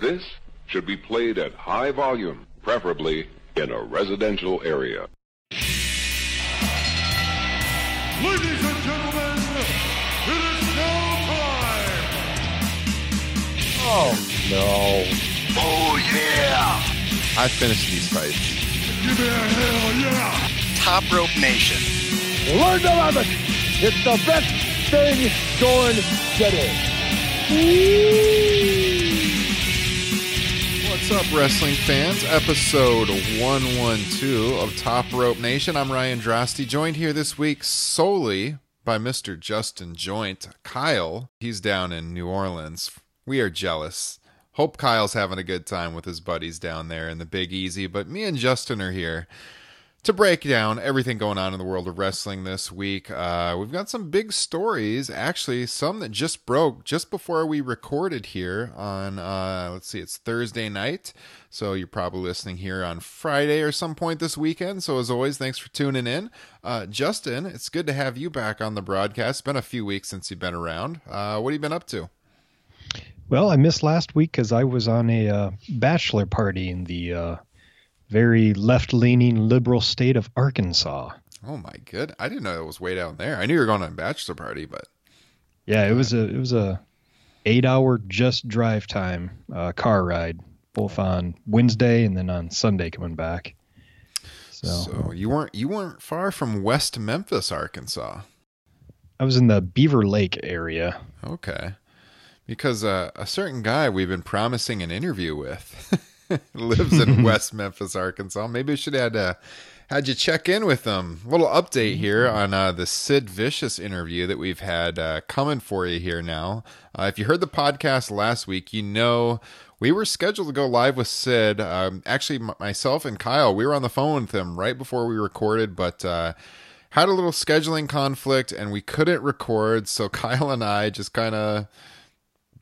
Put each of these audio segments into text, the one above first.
This should be played at high volume, preferably in a residential area. Ladies and gentlemen, it is now time. Oh no. Oh yeah! I finished these fights. Give me a hell yeah! Top Rope Nation. Learn to love it. It's the best thing going today. Up, wrestling fans? Episode 112 of Top Rope Nation. I'm Ryan Drosty, joined here this week solely by Mr. Justin Joint. Kyle, he's down in New Orleans. We are jealous. Hope Kyle's having a good time with his buddies down there in the Big Easy, but me and Justin are here to break down everything going on in the world of wrestling this week. Uh, we've got some big stories, actually, some that just broke just before we recorded here on, uh, let's see, it's Thursday night. So you're probably listening here on Friday or some point this weekend. So as always, thanks for tuning in. Uh, Justin, it's good to have you back on the broadcast. It's been a few weeks since you've been around. Uh, what have you been up to? Well, I missed last week because I was on a uh, bachelor party in the very left-leaning liberal state of Arkansas. Oh my good! I didn't know it was way down there. I knew you were going on a bachelor party, but Yeah, it was a it was a eight-hour just drive time uh, car ride, both on Wednesday and then on Sunday coming back. So, so you weren't you weren't far from West Memphis, Arkansas. I was in the Beaver Lake area. Okay. Because uh, a certain guy we've been promising an interview with lives in West Memphis, Arkansas. Maybe we should have had, uh, had you check in with them. A little update here on uh, the Sid Vicious interview that we've had uh, coming for you here now. Uh, if you heard the podcast last week, you know we were scheduled to go live with Sid. Um, actually, m- myself and Kyle, we were on the phone with him right before we recorded, but uh, had a little scheduling conflict and we couldn't record. So Kyle and I just kind of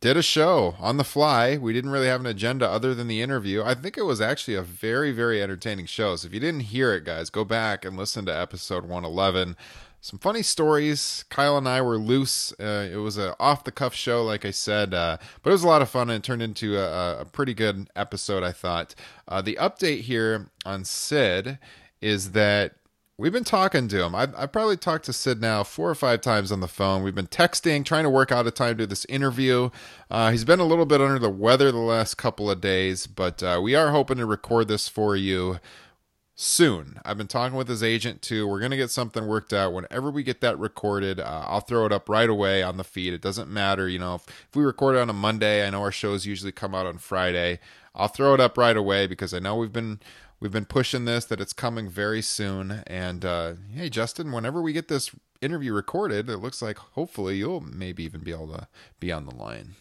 did a show on the fly. We didn't really have an agenda other than the interview. I think it was actually a very, very entertaining show. So if you didn't hear it, guys, go back and listen to episode 111. Some funny stories. Kyle and I were loose. Uh, it was an off the cuff show, like I said, uh, but it was a lot of fun and it turned into a, a pretty good episode, I thought. Uh, the update here on Sid is that We've been talking to him. I've, I've, probably talked to Sid now four or five times on the phone. We've been texting, trying to work out a time to do this interview. Uh, he's been a little bit under the weather the last couple of days, but uh, we are hoping to record this for you soon. I've been talking with his agent too. We're going to get something worked out. Whenever we get that recorded, uh, I'll throw it up right away on the feed. It doesn't matter. You know, if, if we record it on a Monday, I know our shows usually come out on Friday. I'll throw it up right away because I know we've been we've been pushing this that it's coming very soon and uh, hey justin whenever we get this interview recorded it looks like hopefully you'll maybe even be able to be on the line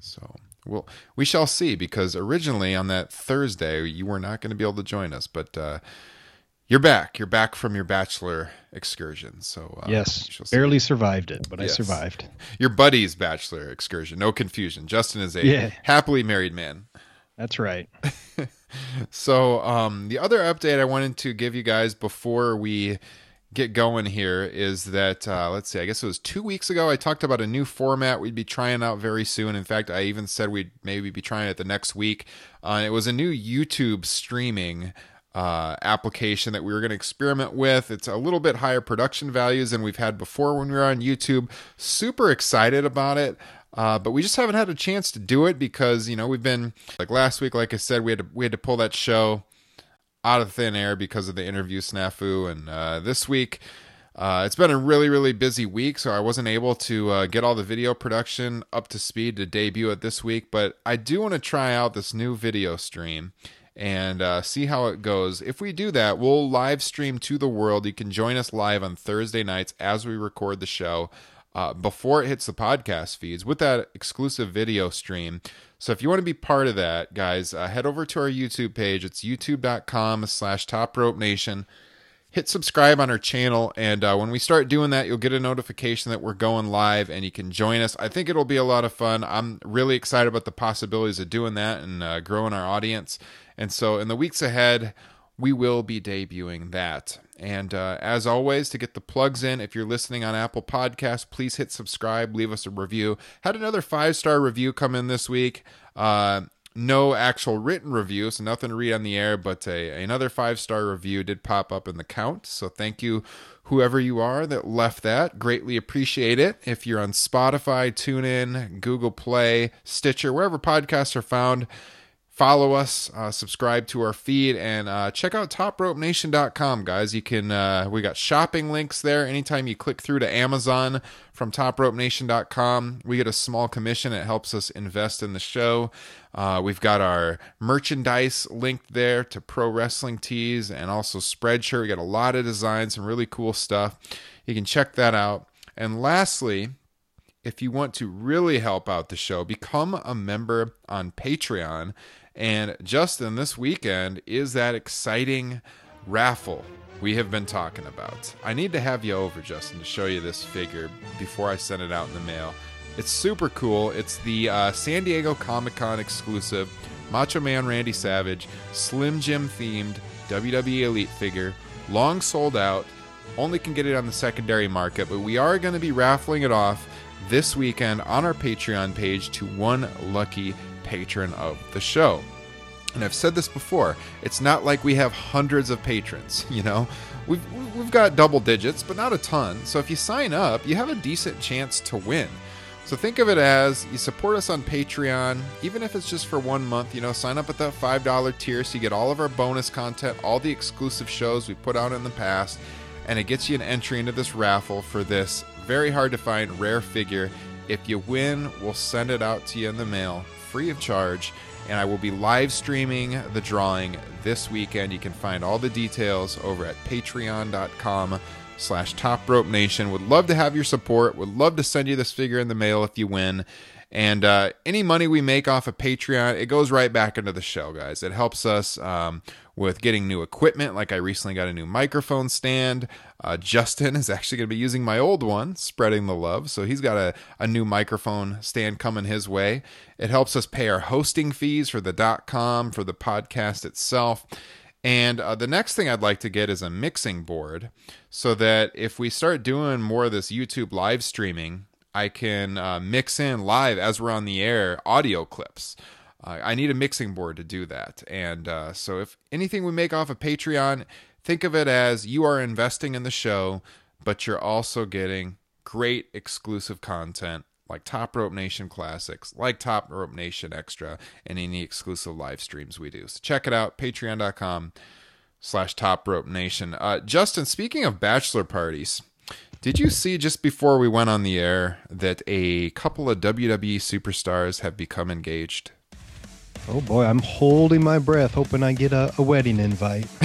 so well we shall see because originally on that thursday you were not going to be able to join us but uh, you're back you're back from your bachelor excursion so uh, yes we shall see. barely survived it but Yes. I survived. your buddy's bachelor excursion no confusion justin is a Yeah. happily married man That's right. So, um, the other update I wanted to give you guys before we get going here is that, uh, let's see, I guess it was two weeks ago, I talked about a new format we'd be trying out very soon. In fact, I even said we'd maybe be trying it the next week. Uh, it was a new YouTube streaming uh, application that we were going to experiment with. It's a little bit higher production values than we've had before when we were on YouTube. Super excited about it. Uh, but we just haven't had a chance to do it because you know we've been like last week, like I said, we had to we had to pull that show out of thin air because of the interview snafu, and uh, this week uh, it's been a really really busy week, so I wasn't able to uh, get all the video production up to speed to debut it this week. But I do want to try out this new video stream and uh, see how it goes. If we do that, we'll live stream to the world. You can join us live on Thursday nights as we record the show uh, before it hits the podcast feeds with that exclusive video stream. So if you want to be part of that, guys, uh, head over to our YouTube page. It's youtube.com slash top rope nation. Hit subscribe on our channel, and uh, when we start doing that, you'll get a notification that we're going live and you can join us. I think it'll be a lot of fun. I'm really excited about the possibilities of doing that and uh, growing our audience. And so, in the weeks ahead, we will be debuting that. And uh, as always, to get the plugs in, if you're listening on Apple Podcasts, please hit subscribe, leave us a review. Had another five star review come in this week. Uh, no actual written review, so nothing to read on the air, but a, another five star review did pop up in the count. So thank you, whoever you are that left that. Greatly appreciate it. If you're on Spotify, TuneIn, Google Play, Stitcher, wherever podcasts are found, follow us, uh, subscribe to our feed, and uh, check out topropenation.com, guys. You can, uh, we got shopping links there. Anytime you click through to Amazon from topropenation.com, we get a small commission. It helps us invest in the show. Uh, we've got our merchandise linked there to pro wrestling tees and also Spreadshirt. We got a lot of designs, some really cool stuff. You can check that out. And lastly, if you want to really help out the show, become a member on Patreon. And Justin, this weekend is that exciting raffle we have been talking about. I need to have you over, Justin, to show you this figure before I send it out in the mail. It's super cool. It's the uh, San Diego Comic Con exclusive Macho Man Randy Savage Slim Jim themed WWE Elite figure. Long sold out. Only can get it on the secondary market, but we are going to be raffling it off this weekend on our Patreon page to one lucky patron of the show. And I've said this before, it's not like we have hundreds of patrons, you know. We've we've got double digits, but not a ton. So if you sign up, you have a decent chance to win. So think of it as you support us on Patreon, even if it's just for one month, you know, sign up at that $5 tier so you get all of our bonus content, all the exclusive shows we put out in the past, and it gets you an entry into this raffle for this very hard to find rare figure. If you win, we'll send it out to you in the mail free of charge. And I will be live streaming the drawing this weekend. You can find all the details over at patreon.com slash top rope nation. Would love to have your support. Would love to send you this figure in the mail if you win. And uh, any money we make off of Patreon, it goes right back into the show, guys. It helps us um, with getting new equipment. Like I recently got a new microphone stand. Uh, Justin is actually going to be using my old one, spreading the love. So he's got a, a new microphone stand coming his way. It helps us pay our hosting fees for the dot .com, for the podcast itself. And uh, the next thing I'd like to get is a mixing board so that if we start doing more of this YouTube live streaming, I can uh, mix in live as we're on the air audio clips. Uh, I need a mixing board to do that. And uh, so, if anything we make off of Patreon, think of it as you are investing in the show, but you're also getting great exclusive content like Top Rope Nation Classics, like Top Rope Nation Extra, and any exclusive live streams we do. So check it out, patreon.com slash Top Rope Nation. Uh, Justin, speaking of bachelor parties, did you see just before we went on the air that a couple of WWE superstars have become engaged? Oh boy, I'm holding my breath, hoping I get a, a wedding invite.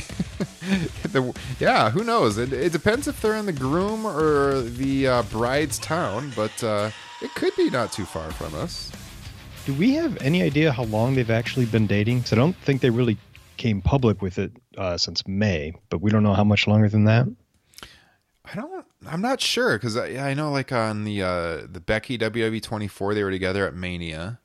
the, yeah, who knows? It, it, depends if they're in the groom or the uh, bride's town, but uh, it could be not too far from us. Do we have any idea how long they've actually been dating? Because I don't think they really came public with it uh, since May, but we don't know how much longer than that. I don't. I'm not sure because I, I, know like on the uh, the Becky WWE 24 they were together at Mania.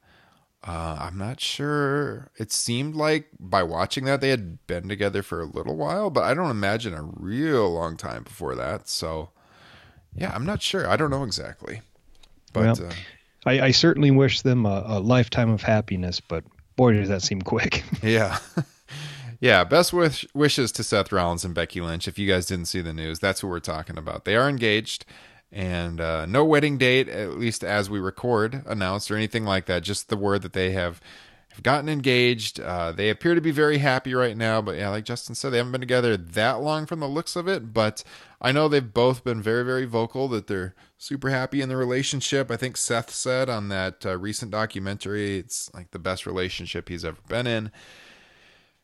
Uh, I'm not sure. It seemed like by watching that they had been together for a little while, but I don't imagine a real long time before that. So, yeah, I'm not sure. I don't know exactly. But well, uh, I, I, certainly wish them a, a lifetime of happiness. But boy, does that seem quick. yeah. Yeah, best wish, wishes to Seth Rollins and Becky Lynch. If you guys didn't see the news, that's what we're talking about. They are engaged, and uh, no wedding date, at least as we record, announced or anything like that. Just the word that they have have gotten engaged. Uh, they appear to be very happy right now, but yeah, like Justin said, they haven't been together that long from the looks of it. But I know they've both been very, very vocal that they're super happy in the relationship. I think Seth said on that uh, recent documentary, it's like the best relationship he's ever been in.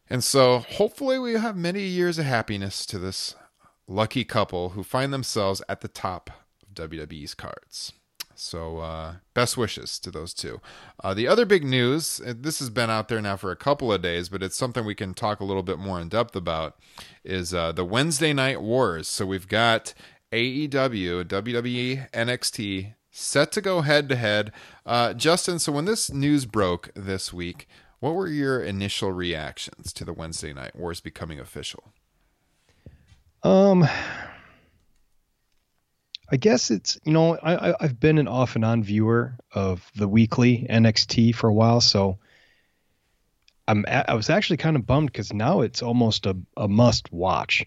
And so hopefully we have many years of happiness to this lucky couple who find themselves at the top of WWE's cards. So uh, best wishes to those two. Uh, the other big news, this has been out there now for a couple of days, but it's something we can talk a little bit more in depth about, is uh, the Wednesday Night Wars. So we've got AEW, WWE, NXT set to go head to head. Uh, Justin, so when this news broke this week, what were your initial reactions to the Wednesday Night Wars becoming official? Um, I guess it's you know I, have been an off and on viewer of the weekly NXT for a while, so I'm I was actually kind of bummed because now it's almost a, a must watch,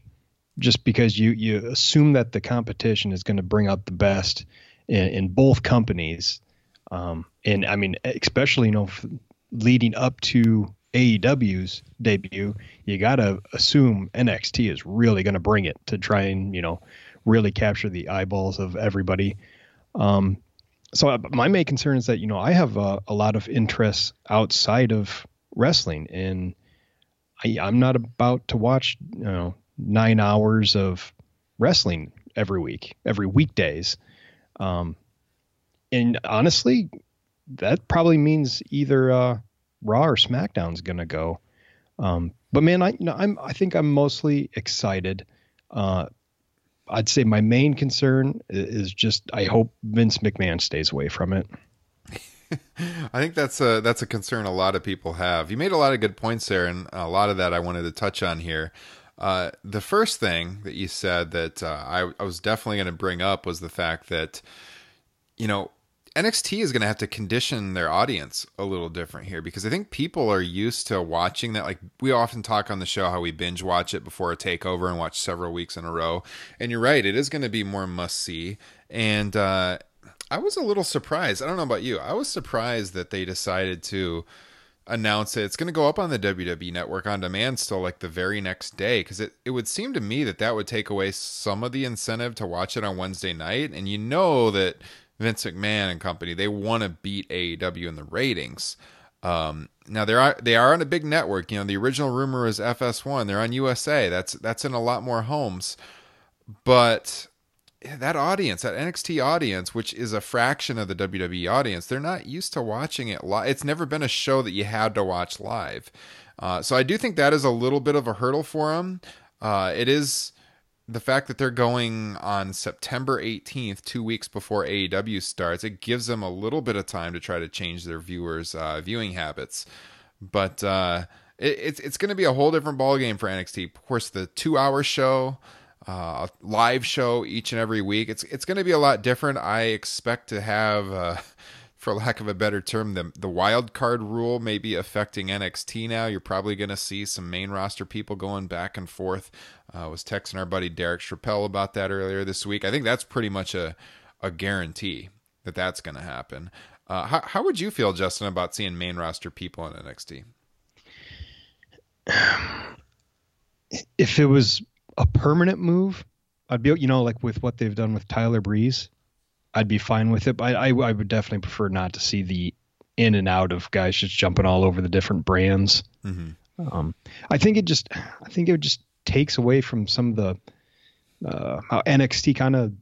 just because you you assume that the competition is going to bring out the best in, in both companies, um, and I mean especially you know leading up to AEW's debut, you got to assume NXT is really going to bring it to try and you know really capture the eyeballs of everybody. Um, so uh, my main concern is that you know I have a, a lot of interests outside of wrestling, and I, I'm not about to watch you know nine hours of wrestling every week, every weekdays. Um, and honestly, that probably means either uh, Raw or SmackDown's gonna go. Um, but man, I you know I'm I think I'm mostly excited. Uh, I'd say my main concern is just I hope Vince McMahon stays away from it. I think that's a that's a concern a lot of people have. You made a lot of good points there, and a lot of that I wanted to touch on here. Uh, the first thing that you said that uh, I, I was definitely going to bring up was the fact that you know NXT is going to have to condition their audience a little different here because I think people are used to watching that. Like we often talk on the show how we binge watch it before a takeover and watch several weeks in a row. And you're right, it is going to be more must see. And uh, I was a little surprised. I don't know about you. I was surprised that they decided to announce it. It's going to go up on the WWE network on demand still like the very next day because it, it would seem to me that that would take away some of the incentive to watch it on Wednesday night. And you know that Vince McMahon and company, they want to beat AEW in the ratings. Um, now they are they are on a big network. You know, the original rumor was FS1. They're on USA. That's that's in a lot more homes. But that audience, that NXT audience, which is a fraction of the WWE audience, they're not used to watching it live. It's never been a show that you had to watch live. Uh, so I do think that is a little bit of a hurdle for them. Uh, it is the fact that they're going on September 18th, two weeks before AEW starts. It gives them a little bit of time to try to change their viewers' uh, viewing habits. But uh, it, it's it's going to be a whole different ballgame for NXT. Of course, the two-hour show uh, live show each and every week. It's it's going to be a lot different. I expect to have, uh, for lack of a better term, the the wild card rule may be affecting NXT now. You're probably going to see some main roster people going back and forth. Uh, I was texting our buddy Derek Chappelle about that earlier this week. I think that's pretty much a a guarantee that that's going to happen. Uh, how how would you feel, Justin, about seeing main roster people in NXT? If it was a permanent move, I'd be you know like with what they've done with Tyler Breeze, I'd be fine with it. But I I would definitely prefer not to see the in and out of guys just jumping all over the different brands. Mm-hmm. Um, I think it just I think it just takes away from some of the uh, how NXT kind of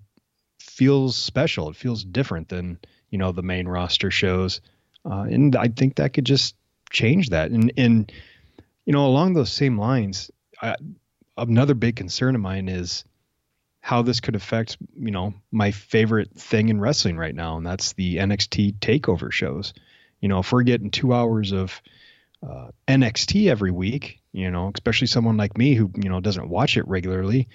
feels special. It feels different than you know the main roster shows, uh, and I think that could just change that. And and you know along those same lines, I, another big concern of mine is how this could affect you know my favorite thing in wrestling right now, and that's the NXT takeover shows. You know, if we're getting two hours of uh, NXT every week, you know, especially someone like me who you know doesn't watch it regularly,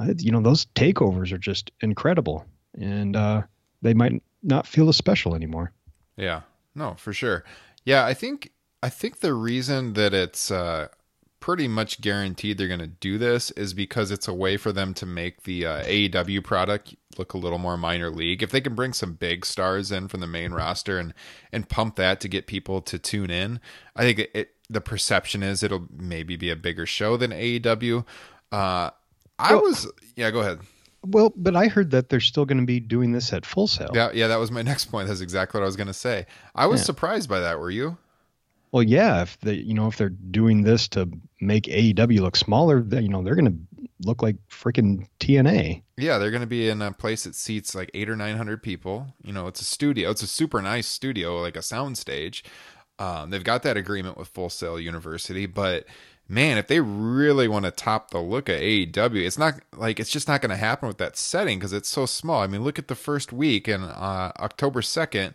uh, you know, those takeovers are just incredible, and uh, they might not feel as special anymore. Yeah, no, for sure. Yeah, I think I think the reason that it's uh, pretty much guaranteed they're going to do this is because it's a way for them to make the uh, AEW product look a little more minor league. If they can bring some big stars in from the main roster and and pump that to get people to tune in, I think it, it the perception is it'll maybe be a bigger show than AEW. Uh, I Well- was yeah, go ahead. Well, but I heard that they're still going to be doing this at Full Sail. Yeah, yeah, that was my next point. That's exactly what I was going to say. I was Yeah. surprised by that. Were you? Well, yeah, if they, you know, if they're doing this to make AEW look smaller, then, you know, they're going to look like freaking TNA. Yeah, they're going to be in a place that seats like eight or nine hundred people. You know, it's a studio. It's a super nice studio, like a soundstage. Um, they've got that agreement with Full Sail University, but man, if they really want to top the look of AEW, it's not like it's just not going to happen with that setting because it's so small. I mean, look at the first week in uh, October second.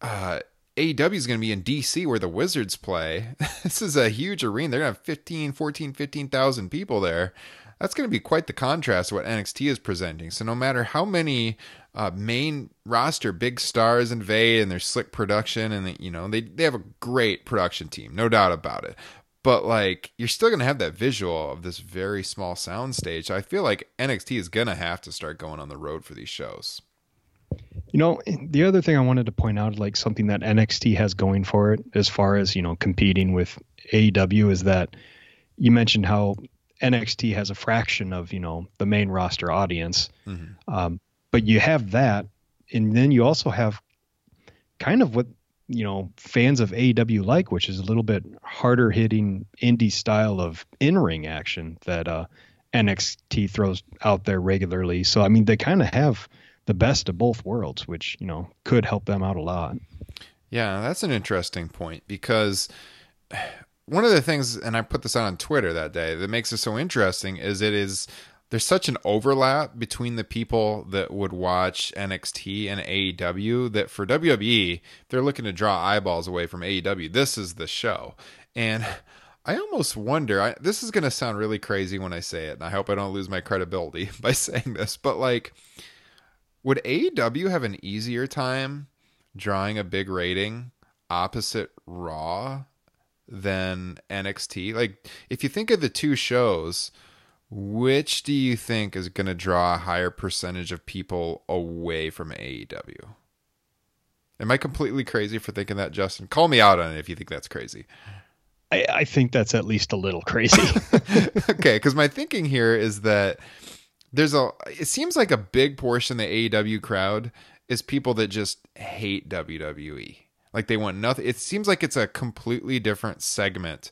Uh, AEW is going to be in DC where the Wizards play. this is a huge arena. They're going to have 15, 14, 15,000 people there. That's going to be quite the contrast to what NXT is presenting. So no matter how many uh, main roster, big stars invade and their slick production, and they, you know they they have a great production team, no doubt about it. But like you're still gonna have that visual of this very small sound stage. I feel like NXT is gonna have to start going on the road for these shows. You know, the other thing I wanted to point out, like something that NXT has going for it, as far as you know, competing with AEW, is that you mentioned how NXT has a fraction of you know the main roster audience, mm-hmm. um, but you have that, and then you also have kind of what you know fans of AEW like, which is a little bit harder hitting indie style of in ring action that uh, NXT throws out there regularly. So I mean, they kind of have the best of both worlds, which you know could help them out a lot. Yeah, that's an interesting point because one of the things, and I put this out on Twitter that day, that makes it so interesting is it is there's such an overlap between the people that would watch NXT and AEW that for WWE they're looking to draw eyeballs away from AEW. This is the show, and I almost wonder. I, this is going to sound really crazy when I say it, and I hope I don't lose my credibility by saying this, but like, would AEW have an easier time drawing a big rating opposite Raw than NXT. Like, if you think of the two shows, which do you think is going to draw a higher percentage of people away from AEW? Am I completely crazy for thinking that, Justin? Call me out on it if you think that's crazy. I, I think that's at least a little crazy. okay, because my thinking here is that there's a. It seems like a big portion of the AEW crowd is people that just hate WWE. Like they want nothing. It seems like it's a completely different segment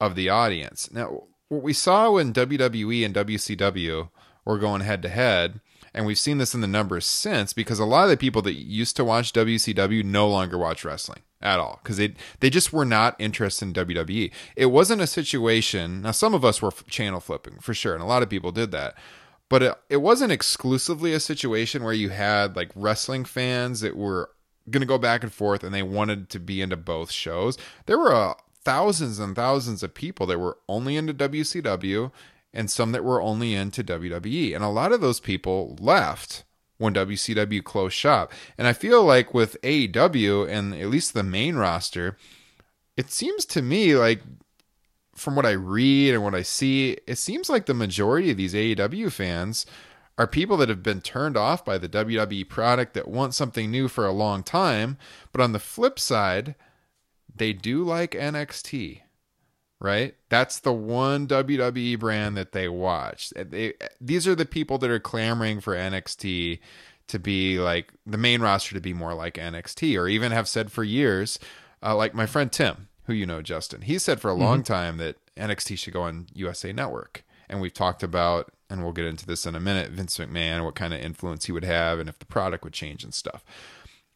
of the audience. Now, what we saw when WWE and WCW were going head to head, and we've seen this in the numbers since, because a lot of the people that used to watch WCW no longer watch wrestling at all because they they just were not interested in WWE. It wasn't a situation. Now, some of us were channel flipping for sure, and a lot of people did that. But it, it wasn't exclusively a situation where you had like wrestling fans that were going to go back and forth and they wanted to be into both shows. There were uh, thousands and thousands of people that were only into WCW and some that were only into WWE. And a lot of those people left when WCW closed shop. And I feel like with AEW and at least the main roster, it seems to me like from what I read and what I see, it seems like the majority of these AEW fans are people that have been turned off by the WWE product that want something new for a long time. But on the flip side, they do like NXT, right? That's the one WWE brand that they watch. They, these are the people that are clamoring for NXT to be like the main roster to be more like NXT, or even have said for years, uh, like my friend Tim, who you know, Justin, he said for a long mm-hmm. time that NXT should go on USA Network. And we've talked about and we'll get into this in a minute, Vince McMahon, what kind of influence he would have, and if the product would change and stuff.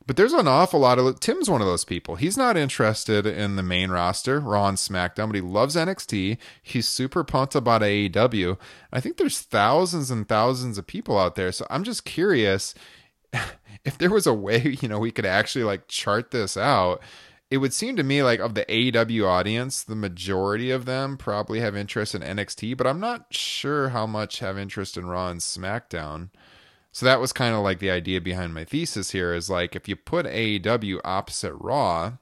But there's an awful lot of Tim's one of those people. He's not interested in the main roster, Raw and SmackDown, but he loves NXT. He's super pumped about AEW. I think there's thousands and thousands of people out there. So I'm just curious if there was a way, you know, we could actually like chart this out it would seem to me like of the AEW audience, the majority of them probably have interest in NXT, but I'm not sure how much have interest in Raw and SmackDown. So that was kind of like the idea behind my thesis here is like if you put AEW opposite Raw,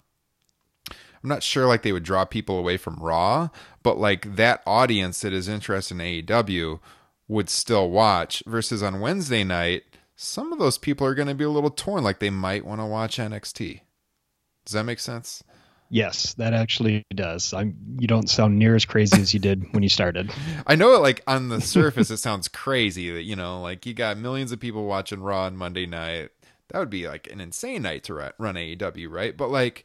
I'm not sure like they would draw people away from Raw, but like that audience that is interested in AEW would still watch versus on Wednesday night, some of those people are going to be a little torn like they might want to watch NXT. Does that make sense? Yes, that actually does. I'm you don't sound near as crazy as you did when you started. I know it like on the surface it sounds crazy that you know like you got millions of people watching Raw on Monday night. That would be like an insane night to run AEW, right? But like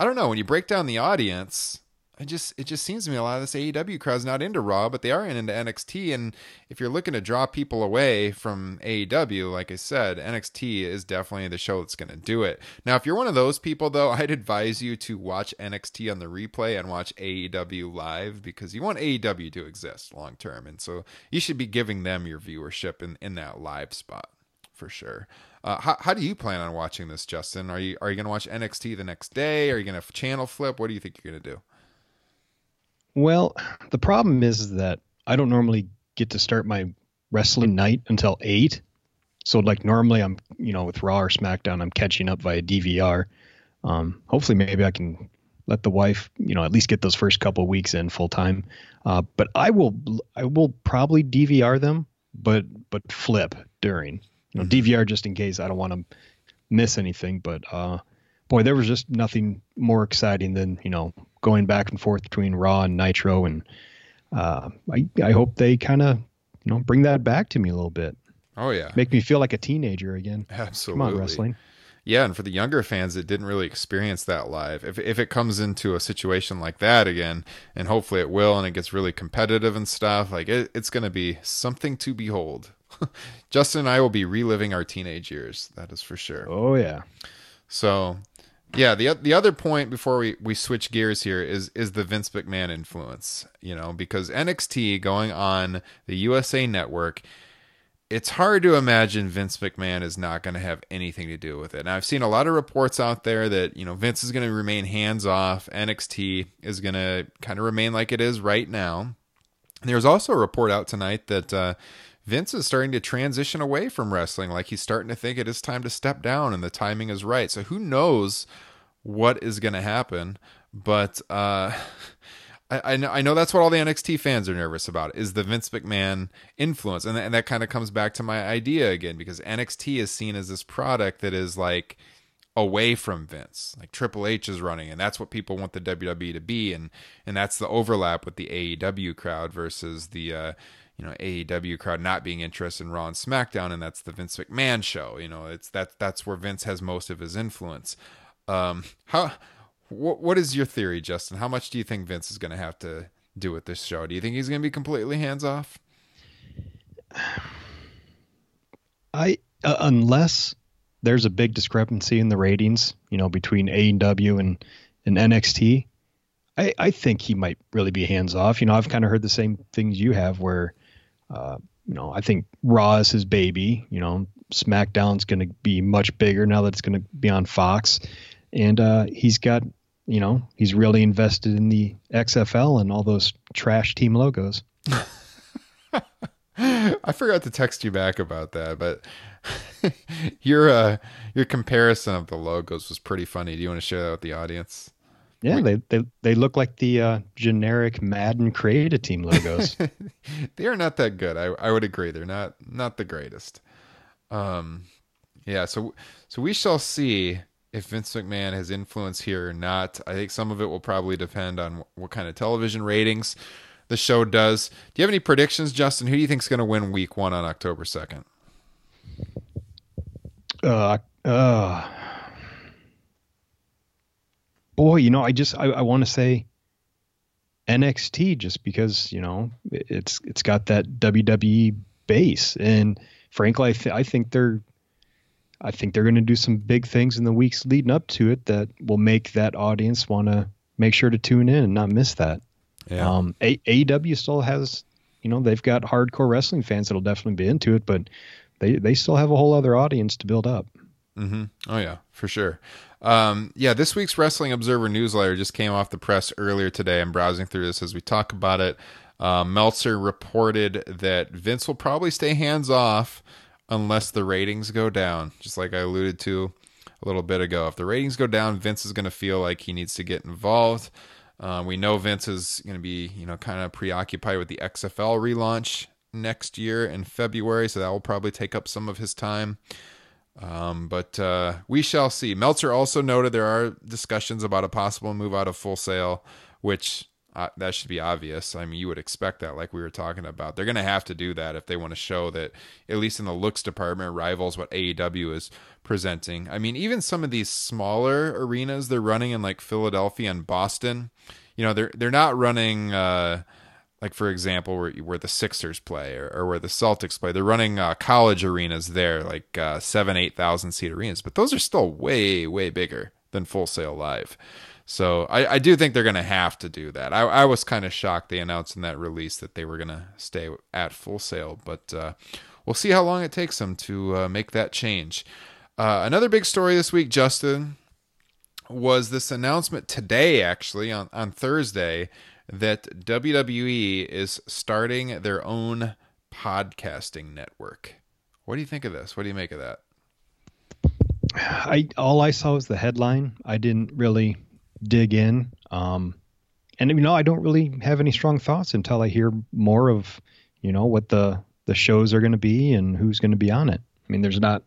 I don't know, when you break down the audience, I just it just seems to me a lot of this AEW crowd's not into Raw, but they are into NXT. And if you're looking to draw people away from AEW, like I said, NXT is definitely the show that's going to do it. Now, if you're one of those people, though, I'd advise you to watch NXT on the replay and watch AEW live because you want AEW to exist long term, and so you should be giving them your viewership in in that live spot for sure. Uh, how, how do you plan on watching this, Justin? Are you are you going to watch NXT the next day? Are you going to channel flip? What do you think you're going to do? Well, the problem is that I don't normally get to start my wrestling night until eight, so like normally I'm you know with Raw or SmackDown I'm catching up via DVR. Um, hopefully maybe I can let the wife you know at least get those first couple weeks in full time. Uh, but I will I will probably DVR them, but but flip during you know DVR just in case I don't want to miss anything. But uh, boy, there was just nothing more exciting than you know going back and forth between Raw and Nitro, and uh, I I hope they kind of you know bring that back to me a little bit. Oh yeah, Make me feel like a teenager again. absolutely. Come on, wrestling. Yeah, and for the younger fans that didn't really experience that live, if if it comes into a situation like that again, and hopefully it will, and it gets really competitive and stuff, like it, it's going to be something to behold. Justin and I will be reliving our teenage years. That is for sure. Oh yeah. So, yeah, the the other point before we, we switch gears here is is the Vince McMahon influence, you know, because NXT going on the USA network, it's hard to imagine Vince McMahon is not going to have anything to do with it. And I've seen a lot of reports out there that, you know, Vince is going to remain hands off, NXT is going to kind of remain like it is right now. There's also a report out tonight that uh, Vince is starting to transition away from wrestling. Like he's starting to think it is time to step down and the timing is right. So who knows what is going to happen? But uh, I, I, know, I know that's what all the NXT fans are nervous about is the Vince McMahon influence. And, that- and that kind of comes back to my idea again because NXT is seen as this product that is like away from Vince. Like Triple H is running, and that's what people want the WWE to be, and and that's the overlap with the AEW crowd versus the uh, you know AEW crowd not being interested in Raw and SmackDown, and that's the Vince McMahon show. You know, it's that that's where Vince has most of his influence. Um, how what what is your theory, Justin? How much do you think Vince is going to have to do with this show? Do you think he's going to be completely hands off? I uh, unless there's a big discrepancy in the ratings, you know, between AEW and and NXT, I I think he might really be hands off. You know, I've kind of heard the same things you have, where, uh, you know, I think Raw is his baby. You know, SmackDown's going to be much bigger now that it's going to be on Fox, and uh, he's got. You know, he's really invested in the XFL and all those trash team logos. I forgot to text you back about that, but your uh, your comparison of the logos was pretty funny. Do you want to share that with the audience? Yeah, they, they they look like the uh, generic Madden creative team logos. they are not that good. I, I would agree. They're not not the greatest. Um, yeah. So so we shall see if Vince McMahon has influence here or not. I think some of it will probably depend on what kind of television ratings the show does. Do you have any predictions, Justin? Who do you think is going to win Week One on October second? uh, uh, boy, you know, I just I, I want to say NXT just because you know it's it's got that WWE base, and frankly, I, th- I think they're I think they're going to do some big things in the weeks leading up to it that will make that audience want to make sure to tune in and not miss that. Yeah. Um, A- AEW still has, you know, they've got hardcore wrestling fans that'll definitely be into it, but they they still have a whole other audience to build up. Mm-hmm. Oh yeah, for sure. Um, yeah, this week's Wrestling Observer newsletter just came off the press earlier today. I'm browsing through this as we talk about it. Uh, Meltzer reported that Vince will probably stay hands off unless the ratings go down, just like I alluded to a little bit ago. If the ratings go down, Vince is going to feel like he needs to get involved. Uh, we know Vince is going to be, you know, kind of preoccupied with the XFL relaunch next year in February, so that will probably take up some of his time. Um, but uh, we shall see. Meltzer also noted there are discussions about a possible move out of Full Sail, which uh, that should be obvious. I mean, you would expect that, like we were talking about. They're going to have to do that if they want to show that, at least in the looks department, rivals what AEW is presenting. I mean, even some of these smaller arenas they're running in like Philadelphia and Boston, you know, they're they're not running. Uh, like for example where where the Sixers play or, or where the Celtics play they're running uh, college arenas there like uh, seven eight thousand seat arenas but those are still way way bigger than Full Sail Live so I, I do think they're going to have to do that I, I was kind of shocked they announced in that release that they were going to stay at Full Sail, but uh, we'll see how long it takes them to uh, make that change uh, another big story this week Justin was this announcement today actually on, on Thursday that WWE is starting their own podcasting network What do you think of this? What do you make of that? I all I saw was the headline. I didn't really dig in. Um, and you know, I don't really have any strong thoughts until I hear more of, you know, what the the shows are going to be and who's going to be on it. I mean, there's not.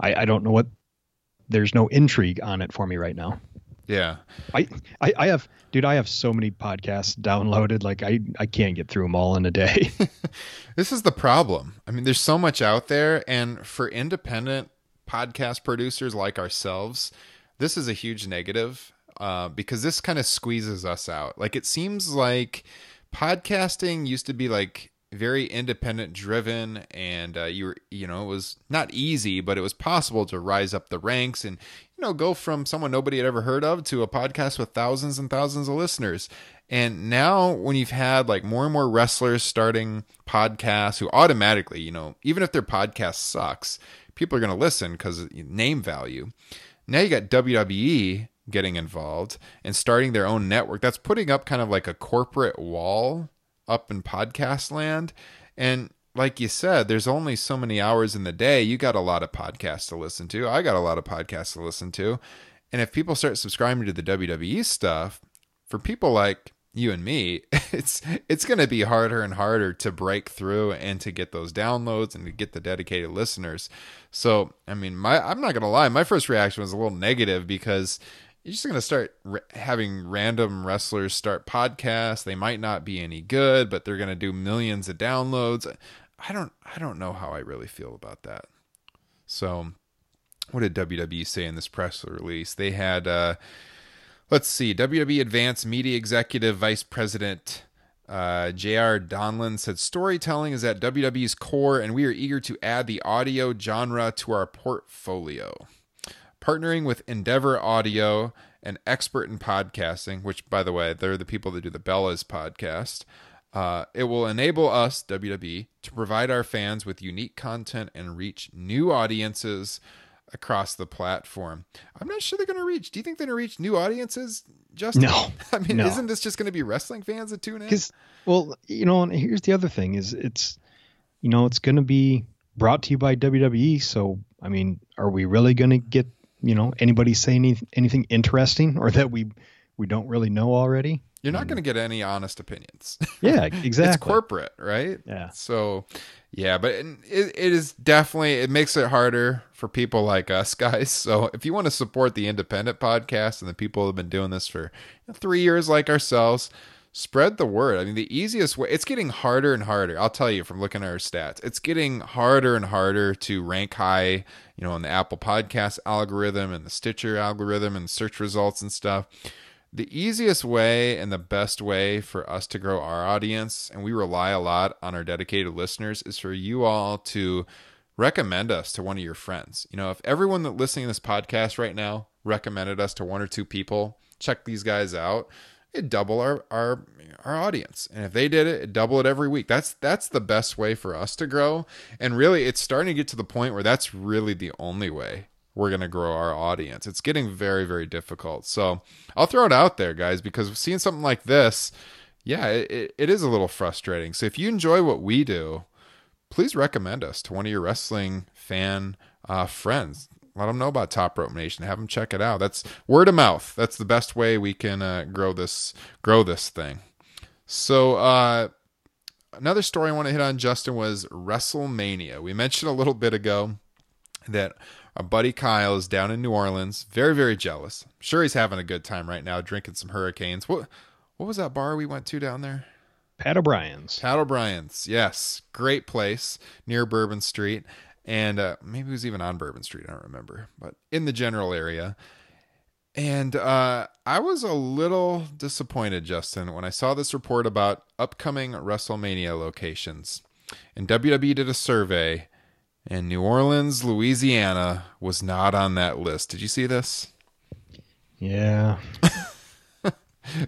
I I don't know what. There's no intrigue on it for me right now. Yeah. I, I, I have, dude, I have so many podcasts downloaded. Like I, I can't get through them all in a day. this is the problem. I mean, there's so much out there. And for independent podcast producers like ourselves, this is a huge negative uh, because this kind of squeezes us out. Like it seems like podcasting used to be like very independent driven and uh, you were you know it was not easy but it was possible to rise up the ranks and you know go from someone nobody had ever heard of to a podcast with thousands and thousands of listeners and now when you've had like more and more wrestlers starting podcasts who automatically you know even if their podcast sucks people are going to listen because name value now you got wwe getting involved and starting their own network that's putting up kind of like a corporate wall up in podcast land. And like you said, there's only so many hours in the day. You got a lot of podcasts to listen to. I got a lot of podcasts to listen to. And if people start subscribing to the WWE stuff, for people like you and me, it's it's going to be harder and harder to break through and to get those downloads and to get the dedicated listeners. So, I mean, my I'm not going to lie, my first reaction was a little negative because you're just going to start re- having random wrestlers start podcasts. They might not be any good, but they're going to do millions of downloads. I don't I don't know how I really feel about that. So, what did WWE say in this press release? They had uh let's see, WWE Advanced Media Executive Vice President uh, JR Donlin said storytelling is at WWE's core, and we are eager to add the audio genre to our portfolio partnering with Endeavor Audio, an expert in podcasting, which, by the way, they're the people that do the Bellas podcast. Uh, it will enable us, WWE, to provide our fans with unique content and reach new audiences across the platform. I'm not sure they're going to reach. Do you think they're going to reach new audiences, Justin? No. I mean, no. isn't this just going to be wrestling fans that tune in? Because, well, you know, and here's the other thing: is it's, you know, it's going to be brought to you by WWE. So, I mean, are we really going to get you know anybody say any, anything interesting or that we we don't really know already? You're not mm. going to get any honest opinions. Yeah exactly. It's corporate right? Yeah. So yeah but it, it is definitely it makes it harder for people like us guys. So if you want to support the independent podcast and the people who have been doing this for three years like ourselves spread the word. I mean, the easiest way, it's getting harder and harder. I'll tell you from looking at our stats, it's getting harder and harder to rank high, you know, in the Apple Podcast algorithm and the Stitcher algorithm and search results and stuff. The easiest way and the best way for us to grow our audience, and we rely a lot on our dedicated listeners, is for you all to recommend us to one of your friends. You know, if everyone that listening to this podcast right now recommended us to one or two people, check these guys out it double our our our audience. And if they did it, double it every week. That's that's the best way for us to grow. And really it's starting to get to the point where that's really the only way we're going to grow our audience. It's getting very very difficult. So, I'll throw it out there guys because seeing something like this, yeah, it, it is a little frustrating. So if you enjoy what we do, please recommend us to one of your wrestling fan uh, friends let them know about Top Rope Nation. Have them check it out. That's word of mouth. That's the best way we can uh, grow this grow this thing. So uh, another story I want to hit on, Justin, was WrestleMania. We mentioned a little bit ago that our buddy Kyle is down in New Orleans. Very very jealous. I'm sure he's having a good time right now, drinking some hurricanes. What what was that bar we went to down there? Pat O'Brien's. Pat O'Brien's, yes, great place near Bourbon Street and uh, maybe it was even on Bourbon Street. I don't remember, but in the general area. And uh, I was a little disappointed, Justin, when I saw this report about upcoming WrestleMania locations. And WWE did a survey, and New Orleans, Louisiana was not on that list. Did you see this? Yeah.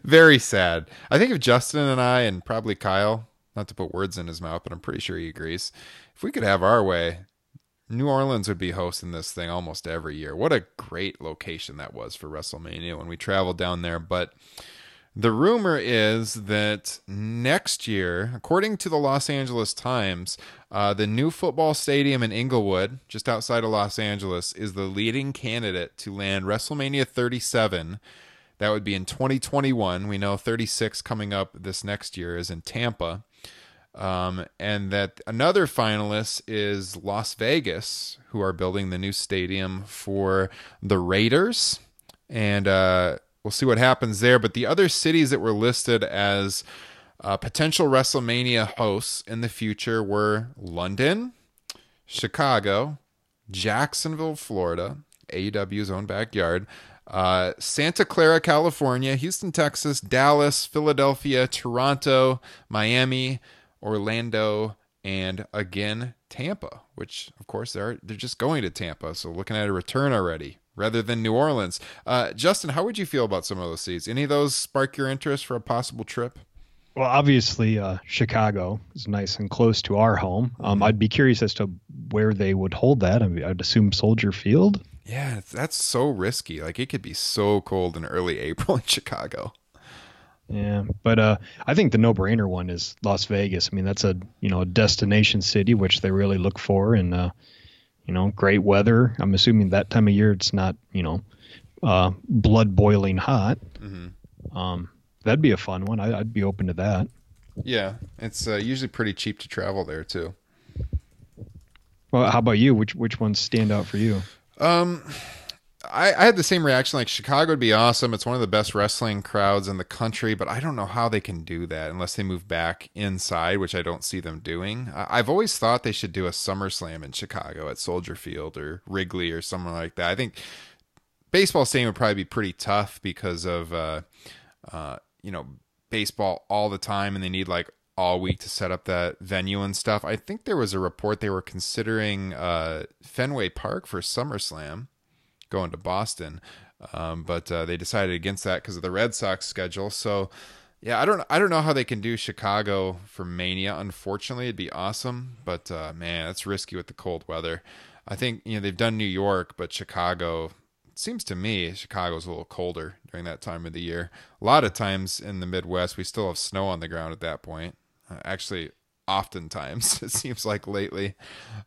Very sad. I think if Justin and I, and probably Kyle, not to put words in his mouth, but I'm pretty sure he agrees, if we could have our way, New Orleans would be hosting this thing almost every year. What a great location that was for WrestleMania when we traveled down there. But The rumor is that next year, according to the Los Angeles Times, uh, the new football stadium in Inglewood, just outside of Los Angeles, is the leading candidate to land WrestleMania 37. That would be in 2021. We know 36 coming up this next year is in Tampa. Um, and that another finalist is Las Vegas, who are building the new stadium for the Raiders. And uh, we'll see what happens there. But the other cities that were listed as uh, potential WrestleMania hosts in the future were London, Chicago, Jacksonville, Florida, AEW's own backyard, uh, Santa Clara, California, Houston, Texas, Dallas, Philadelphia, Toronto, Miami, Orlando, and again Tampa, which of course they're they're just going to Tampa, so looking at a return already rather than New Orleans. Uh, Justin, how would you feel about some of those seats? Any of those spark your interest for a possible trip? Well, obviously, uh, Chicago is nice and close to our home. Um, I'd be curious as to where they would hold that. I mean, I'd assume Soldier Field. Yeah, that's so risky. Like it could be so cold in early April in Chicago. Yeah, but uh, I think the no-brainer one is Las Vegas. I mean, that's a you know a destination city which they really look for, and uh, you know, great weather. I'm assuming that time of year it's not you know uh, blood boiling hot. Mm-hmm. Um, that'd be a fun one. I, would be open to that. Yeah, it's uh, usually pretty cheap to travel there too. Well, how about you? Which which ones stand out for you? Um, I, I had the same reaction. Like Chicago would be awesome. It's one of the best wrestling crowds in the country, but I don't know how they can do that unless they move back inside, which I don't see them doing. I, I've always thought they should do a SummerSlam in Chicago at Soldier Field or Wrigley or somewhere like that. I think baseball stadium would probably be pretty tough because of uh, uh, you know baseball all the time, and they need like all week to set up that venue and stuff. I think there was a report they were considering uh, Fenway Park for SummerSlam going to Boston, um, but uh, they decided against that because of the Red Sox schedule. So, yeah, I don't I don't know how they can do Chicago for Mania. Unfortunately, it'd be awesome, but uh, man, that's risky with the cold weather. I think you know they've done New York, but Chicago. Seems to me Chicago's a little colder during that time of the year. A lot of times in the Midwest, we still have snow on the ground at that point. Uh, actually, oftentimes it seems like lately.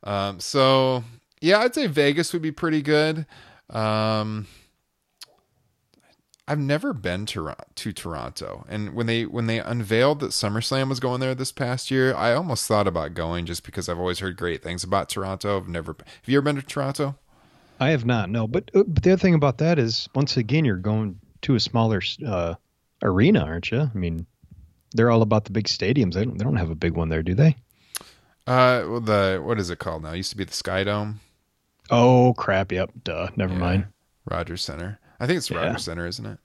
Um, so yeah, I'd say Vegas would be pretty good. Um, I've never been to to Toronto, and when they when they unveiled that SummerSlam was going there this past year, I almost thought about going just because I've always heard great things about Toronto. I've never. Have you ever been to Toronto? I have not. No, but uh, but the other thing about that is once again you're going to a smaller uh, arena, aren't you? I mean, they're all about the big stadiums. They don't they don't have a big one there, do they? Uh, well, the what is it called now? It used to be the Sky Dome. Oh crap! Yep. Duh. Never yeah. mind. Rogers Center. I think it's yeah. Rogers Center, isn't it?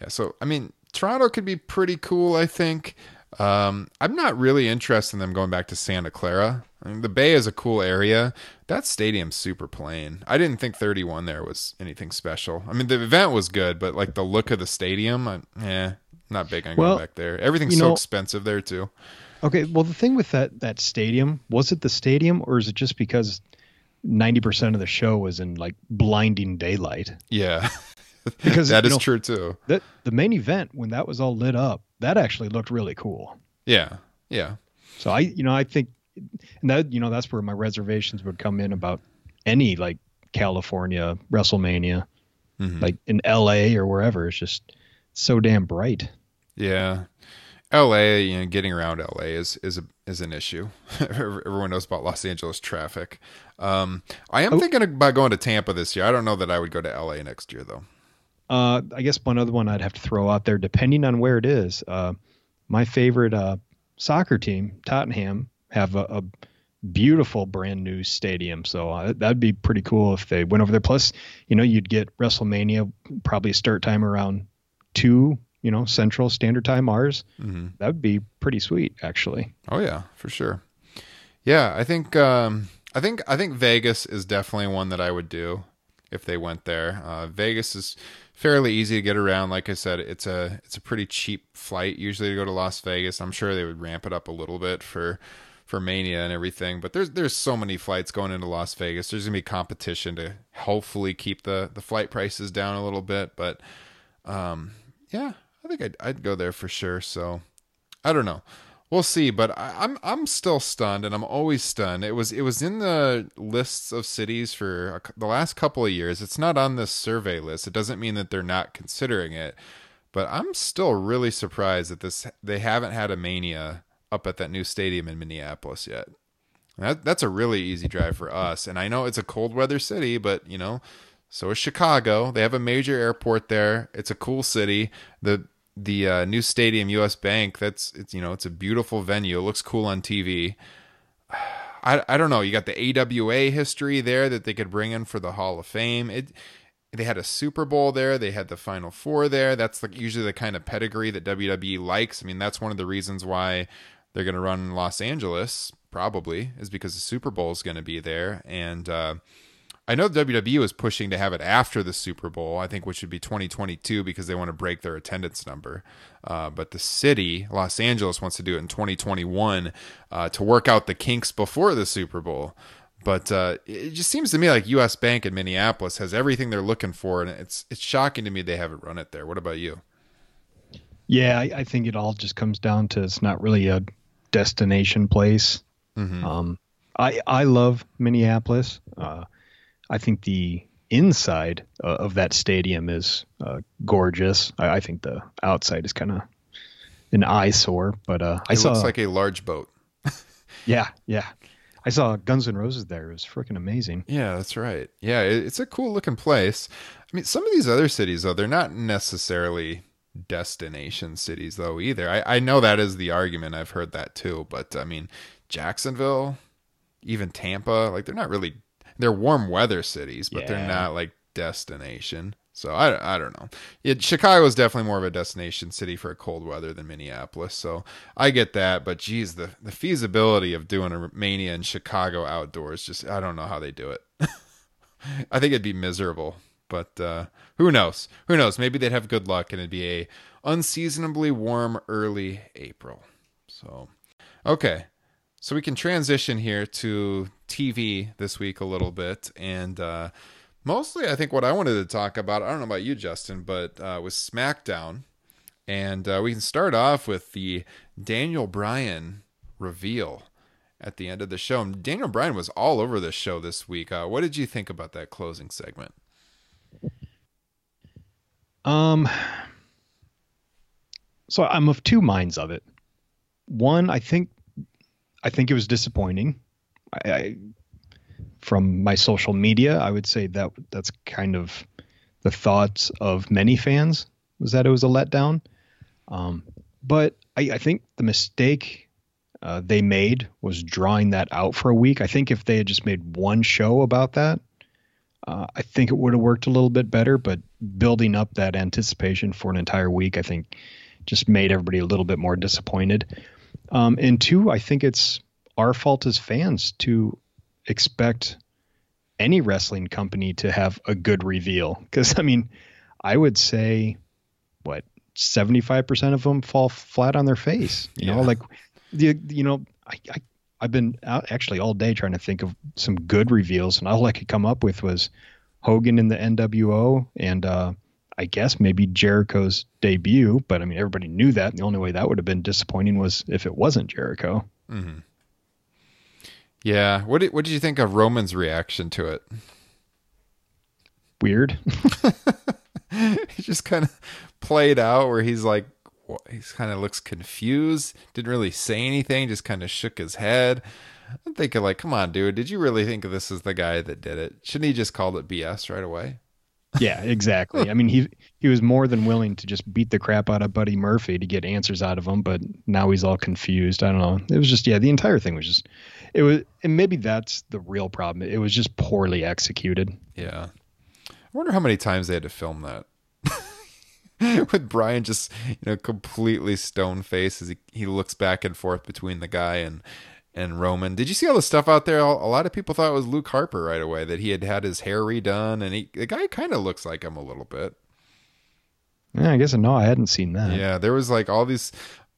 Yeah. So I mean, Toronto could be pretty cool. I think. Um, I'm not really interested in them going back to Santa Clara. I mean, the Bay is a cool area. That stadium's super plain. I didn't think 31 there was anything special. I mean, the event was good, but like the look of the stadium, I, eh, not big on well, going back there. Everything's so know, expensive there too. Okay, well, the thing with that that stadium was it the stadium, or is it just because 90% of the show was in like blinding daylight. Yeah. because that is know, true too. The, the main event, when that was all lit up, that actually looked really cool. Yeah. Yeah. So I, you know, I think, and that, you know, that's where my reservations would come in about any like California WrestleMania, mm-hmm. like in LA or wherever. It's just so damn bright. Yeah. LA, you know, getting around LA is is a, is an issue. Everyone knows about Los Angeles traffic. Um, I am oh. thinking about going to Tampa this year. I don't know that I would go to LA next year though. Uh, I guess one other one I'd have to throw out there, depending on where it is. Uh, my favorite uh, soccer team, Tottenham, have a, a, beautiful brand new stadium. So uh, that'd be pretty cool if they went over there. Plus, you know, you'd get WrestleMania probably start time around two you know, Central Standard Time ours. Mm-hmm. That would be pretty sweet, actually. Oh yeah, for sure. Yeah, I think um, I think I think Vegas is definitely one that I would do if they went there. Uh, Vegas is fairly easy to get around. Like I said, it's a it's a pretty cheap flight usually to go to Las Vegas. I'm sure they would ramp it up a little bit for for Mania and everything. But there's there's so many flights going into Las Vegas. There's gonna be competition to hopefully keep the the flight prices down a little bit. But um, yeah, think I'd, I'd go there for sure. So I don't know. We'll see, but I, I'm I'm still stunned, and I'm always stunned. It was it was in the lists of cities for a, the last couple of years. It's not on this survey list. It doesn't mean that they're not considering it, but I'm still really surprised that this they haven't had a mania up at that new stadium in Minneapolis yet. That that's a really easy drive for us, and I know it's a cold weather city, but you know, so is Chicago. They have a major airport there. It's a cool city. The the uh, new stadium, U.S. Bank. That's it's you know it's a beautiful venue. It looks cool on TV. I I don't know. You got the AWA history there that they could bring in for the Hall of Fame. It they had a Super Bowl there. They had the Final Four there. That's like usually the kind of pedigree that WWE likes. I mean, that's one of the reasons why they're going to run Los Angeles. Probably is because the Super Bowl is going to be there, and uh, I know WWE was pushing to have it after the Super Bowl, I think, which would be 2022 because they want to break their attendance number. Uh, but the city, Los Angeles, wants to do it in 2021 uh, to work out the kinks before the Super Bowl. But uh, it just seems to me like U.S. Bank in Minneapolis has everything they're looking for, and it's it's shocking to me they haven't run it there. What about you? Yeah, I, I think it all just comes down to it's not really a destination place. Mm-hmm. Um, I I love Minneapolis. Uh, I think the inside uh, of that stadium is uh, gorgeous. I, I, think the outside is kind of an eyesore, but uh, I it saw looks like a large boat. yeah, yeah. I saw Guns N' Roses there. It was freaking amazing. Yeah, that's right. Yeah, it, it's a cool looking place. I mean, some of these other cities though, they're not necessarily destination cities though either. I, I know that is the argument. I've heard that too, but I mean, Jacksonville, even Tampa, like they're not really they're warm weather cities, but yeah. they're not like destination. So I, I don't know. It, Chicago is definitely more of a destination city for cold weather than Minneapolis. So I get that, but geez, the the feasibility of doing a mania in Chicago outdoors, just I don't know how they do it. I think it'd be miserable, but uh, who knows? Who knows? Maybe they'd have good luck and it'd be a unseasonably warm early April. So okay, so we can transition here to TV this week a little bit, and uh, mostly I think what I wanted to talk about. I don't know about you, Justin, but uh, was SmackDown, and uh, we can start off with the Daniel Bryan reveal at the end of the show. And Daniel Bryan was all over the show this week. Uh, what did you think about that closing segment? Um, so I'm of two minds of it. One, I think I think it was disappointing. I, I, from my social media, I would say that that's kind of the thoughts of many fans was that it was a letdown. Um, but I, I, think the mistake uh, they made was drawing that out for a week. I think if they had just made one show about that, uh, I think it would have worked a little bit better. But building up that anticipation for an entire week, I think, just made everybody a little bit more disappointed. Um, and two, I think it's our fault as fans to expect any wrestling company to have a good reveal. Because, I mean, I would say, what, 75% of them fall flat on their face. You yeah. know, like, the, you know, I, I, I've been out actually all day trying to think of some good reveals, and all I could come up with was Hogan in the NWO and uh, I guess maybe Jericho's debut, but I mean everybody knew that. The only way that would have been disappointing was if it wasn't Jericho. Mm-hmm. Yeah. What did What did you think of Roman's reaction to it? Weird. he just kind of played out where he's like, he's kind of looks confused. Didn't really say anything. Just kind of shook his head. I'm thinking like, come on, dude. Did you really think this is the guy that did it? Shouldn't he just called it BS right away? Yeah, exactly. I mean, he he was more than willing to just beat the crap out of Buddy Murphy to get answers out of him, but now he's all confused. I don't know. It was just yeah, the entire thing was just it was and maybe that's the real problem. It was just poorly executed. Yeah. I wonder how many times they had to film that. With Bryan just, you know, completely stone faced as he, he looks back and forth between the guy and and Roman. Did you see all the stuff out there? A lot of people thought it was Luke Harper right away that he had had his hair redone, and he the guy kind of looks like him a little bit. Yeah, I guess no, I hadn't seen that. Yeah, there was like all these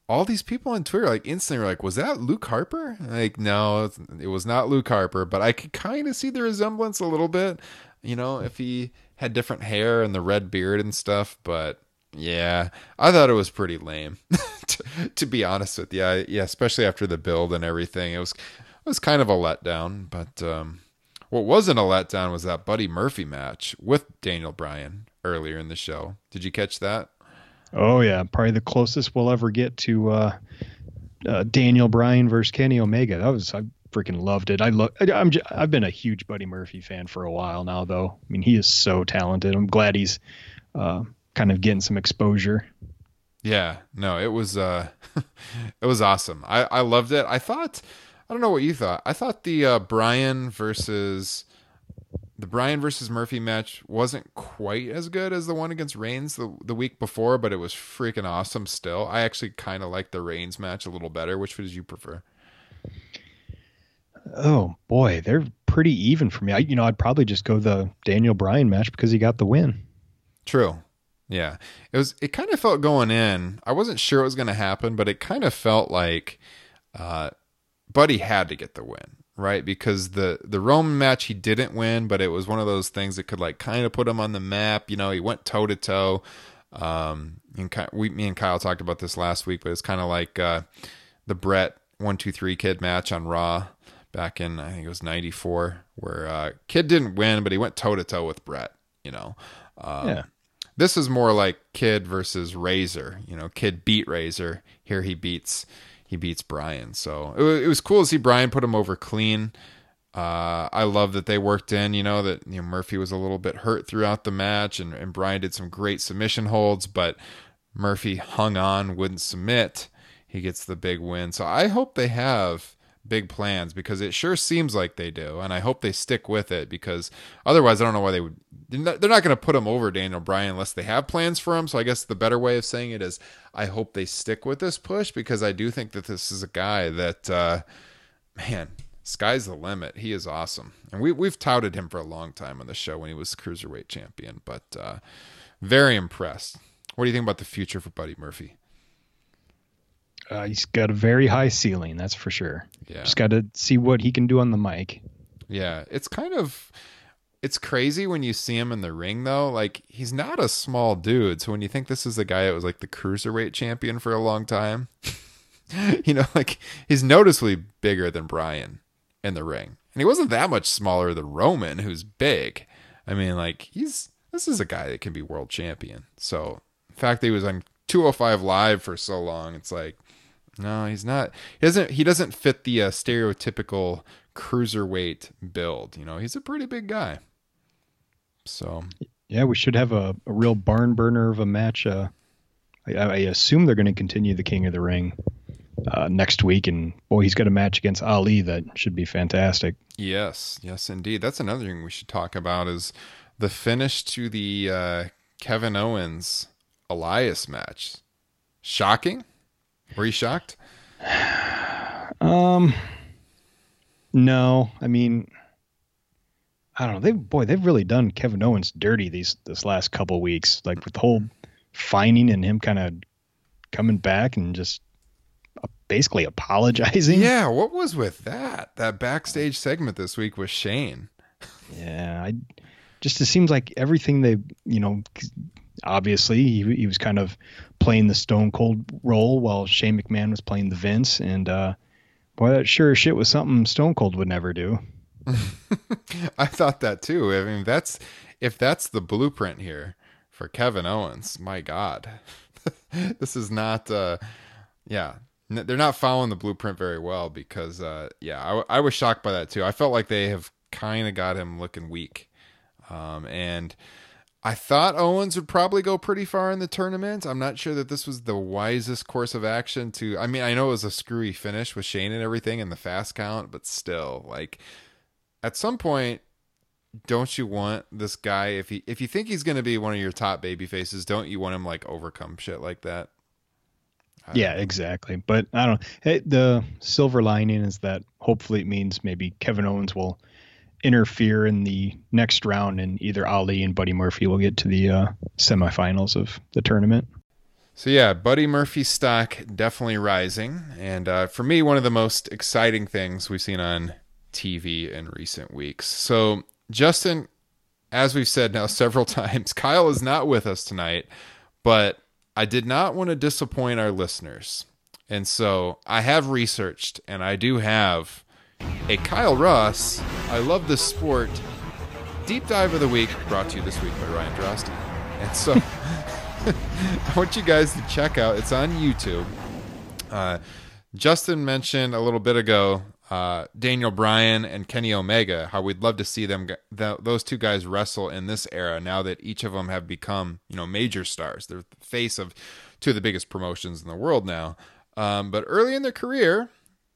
all these people on Twitter like instantly were like, "Was that Luke Harper?" Like, no, it was not Luke Harper, but I could kind of see the resemblance a little bit. You know, if he had different hair and the red beard and stuff, but Yeah, I thought it was pretty lame, to, to be honest with you. I, yeah, especially after the build and everything, it was it was kind of a letdown. But um, what wasn't a letdown was that Buddy Murphy match with Daniel Bryan earlier in the show. Did you catch that? Oh yeah, probably the closest we'll ever get to uh, uh, Daniel Bryan versus Kenny Omega. That was I freaking loved it. I love. I'm j- I've been a huge Buddy Murphy fan for a while now, though. I mean, he is so talented. I'm glad he's uh, kind of getting some exposure. Yeah, no, it was uh it was awesome. I I loved it. I thought I don't know what you thought. I thought the uh Bryan versus the Bryan versus Murphy match wasn't quite as good as the one against Reigns the the week before, but it was freaking awesome still. I actually kind of like the Reigns match a little better. Which would you prefer? Oh boy, they're pretty even for me. I, you know, I'd probably just go the Daniel Bryan match because he got the win. True. Yeah. It was it kind of felt going in. I wasn't sure it was going to happen, but it kind of felt like uh Buddy had to get the win, right? Because the the Roman match he didn't win, but it was one of those things that could like kind of put him on the map, you know, he went toe to toe. Um and we me and Kyle talked about this last week, but it's kind of like uh the Brett 123 kid match on Raw back in I think it was 94 where uh kid didn't win, but he went toe to toe with Brett, you know. Um, Yeah. This is more like Kid versus Razor. You know, Kid beat Razor. Here he beats he beats Bryan. So it was, it was cool to see Bryan put him over clean. Uh, I love that they worked in. You know that you know Murphy was a little bit hurt throughout the match, and and Bryan did some great submission holds, but Murphy hung on, wouldn't submit. He gets the big win. So I hope they have big plans because it sure seems like they do, and I hope they stick with it because otherwise I don't know why they would. They're not, they're not going to put him over Daniel Bryan unless they have plans for him. So I guess the better way of saying it is I hope they stick with this push because I do think that this is a guy that, uh, man, sky's the limit. He is awesome, and we we've touted him for a long time on the show when he was cruiserweight champion. But uh, very impressed. What do you think about the future for Buddy Murphy? Uh, he's got a very high ceiling, that's for sure. Yeah. Just got to see what he can do on the mic. Yeah, it's kind of it's crazy when you see him in the ring though. Like he's not a small dude. So when you think this is a guy that was like the cruiserweight champion for a long time, you know, like he's noticeably bigger than Bryan in the ring. And he wasn't that much smaller than Roman, who's big. I mean, like he's this is a guy that can be world champion. So the fact that he was on 205 live for so long, it's like no, he's not. He doesn't. He doesn't fit the uh, stereotypical cruiserweight build. You know, he's a pretty big guy. So Yeah, we should have a, a real barn burner of a match. Uh, I, I assume they're going to continue the King of the Ring uh, next week, and boy, he's got a match against Ali that should be fantastic. yes, yes, indeed. That's another thing we should talk about is the finish to the uh, Kevin Owens Elias match. Shocking. Were you shocked? Um, no, I mean, I don't know. They boy, they've really done Kevin Owens dirty these this last couple weeks, like with the whole fining and him kind of coming back and just uh, basically apologizing. Yeah. What was with that? That backstage segment this week with Shane. Yeah, I just it seems like everything they, you know, obviously he, he was kind of playing the Stone Cold role while Shane McMahon was playing the Vince, and uh, boy, that sure shit was something Stone Cold would never do. I thought that too. I mean, that's if that's the blueprint here for Kevin Owens. My God, this is not. Uh, yeah, they're not following the blueprint very well because, uh, yeah, I, I was shocked by that too. I felt like they have kind of got him looking weak, um, and I thought Owens would probably go pretty far in the tournament. I'm not sure that this was the wisest course of action to. I mean, I know it was a screwy finish with Shane and everything and the fast count, but still, like at some point don't you want this guy if he if you think he's going to be one of your top baby faces don't you want him like overcome shit like that Yeah, know. exactly. But I don't. Hey, the silver lining is that hopefully it means maybe Kevin Owens will interfere in the next round, and either Ali and Buddy Murphy will get to the uh, semifinals of the tournament. so yeah buddy murphy stock definitely rising and uh, for me one of the most exciting things we've seen on tv in recent weeks so justin as we've said now several times kyle is not with us tonight but I did not want to disappoint our listeners. And so I have researched and I do have a Kyle Ross, I love this sport, deep dive of the week, brought to you this week by Ryan Drosty. And so I want you guys to check out, it's on YouTube. Uh, Justin mentioned a little bit ago uh, Daniel Bryan and Kenny Omega, how we'd love to see them, th- those two guys wrestle in this era now that each of them have become, you know, major stars. They're the face of two of the biggest promotions in the world now. Um, but early in their career,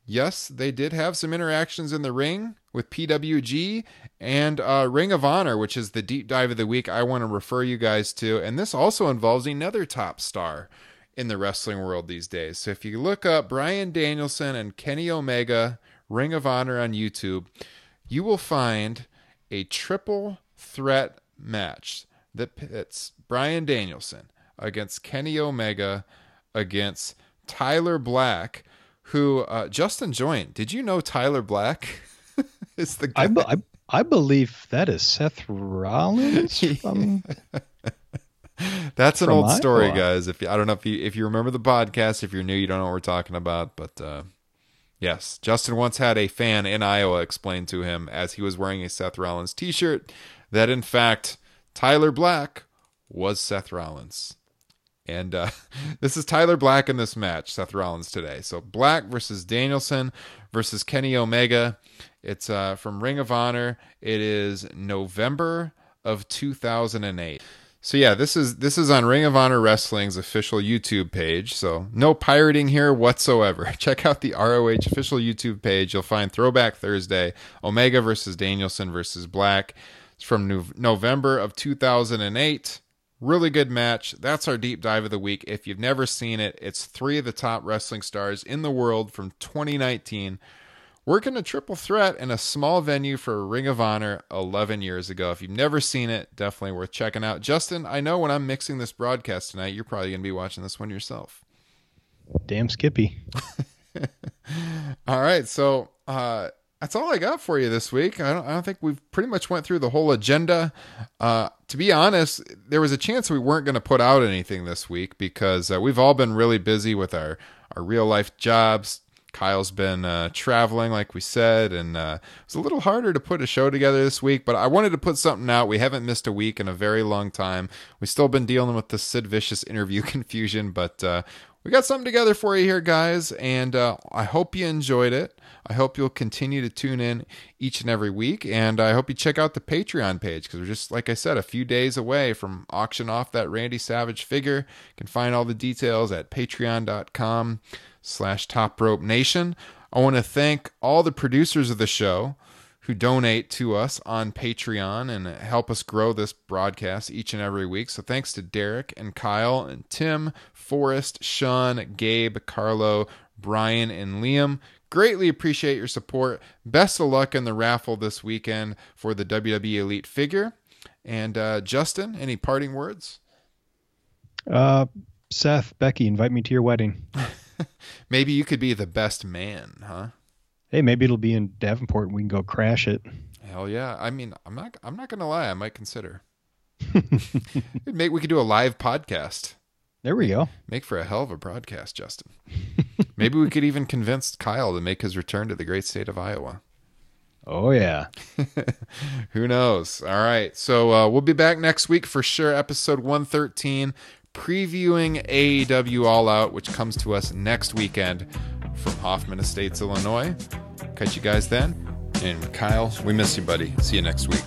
yes, they did have some interactions in the ring with PWG and uh, Ring of Honor, which is the deep dive of the week I want to refer you guys to. And this also involves another top star in the wrestling world these days. So if you look up Bryan Danielson and Kenny Omega, Ring of Honor on YouTube, you will find a triple threat match that pits Bryan Danielson against Kenny Omega against Tyler Black, who uh, Justin joined. Did you know Tyler Black is the guy? I, be- I, I believe that is Seth Rollins. From, That's an from old story, Iowa. guys. If you, I don't know if you if you remember the podcast, if you're new, you don't know what we're talking about. But uh, yes, Justin once had a fan in Iowa explain to him as he was wearing a Seth Rollins T-shirt that in fact Tyler Black was Seth Rollins. And uh, this is Tyler Black in this match, Seth Rollins today. So Black versus Danielson versus Kenny Omega. It's uh, from Ring of Honor. It is November of 2008. So yeah, this is this is on Ring of Honor Wrestling's official YouTube page. So no pirating here whatsoever. Check out the ROH official YouTube page. You'll find Throwback Thursday, Omega versus Danielson versus Black. It's from Nov- November of 2008. Really good match. That's our deep dive of the week. If you've never seen it, it's three of the top wrestling stars in the world from 2019 working a triple threat in a small venue for Ring of Honor 11 years ago. If you've never seen it, definitely worth checking out. Justin, I know when I'm mixing this broadcast tonight, you're probably going to be watching this one yourself. damn Skippy. All right, so uh, that's all I got for you this week. I don't, I don't think we've pretty much went through the whole agenda. Uh, to be honest, there was a chance we weren't going to put out anything this week because uh, we've all been really busy with our our real life jobs. Kyle's been uh, traveling, like we said, and uh, it was a little harder to put a show together this week. But I wanted to put something out. We haven't missed a week in a very long time. We've still been dealing with the Sid Vicious interview confusion, but uh, we got something together for you here, guys, and uh, I hope you enjoyed it. I hope you'll continue to tune in each and every week, and I hope you check out the Patreon page because we're just, like I said, a few days away from auction off that Randy Savage figure. You can find all the details at patreon.com slash top rope nation. I want to thank all the producers of the show who donate to us on Patreon and help us grow this broadcast each and every week. So thanks to Derek and Kyle and Tim, Forrest, Sean, Gabe, Carlo, Brian, and Liam. Greatly appreciate your support. Best of luck in the raffle this weekend for the WWE Elite figure. And uh, Justin, any parting words? Uh, Seth, Becky, invite me to your wedding. Maybe you could be the best man, huh? Hey, maybe it'll be in Davenport and we can go crash it. Hell yeah! I mean, I'm not. I'm not gonna lie. I might consider. Maybe we could do a live podcast. There we go. Make for a hell of a broadcast, Justin. Maybe we could even convince Kyle to make his return to the great state of Iowa. Oh yeah. Who knows? All right. So uh, we'll be back next week for sure. Episode 113, previewing AEW All Out, which comes to us next weekend from Hoffman Estates, Illinois. Catch you guys then. And Kyle, we miss you, buddy. See you next week.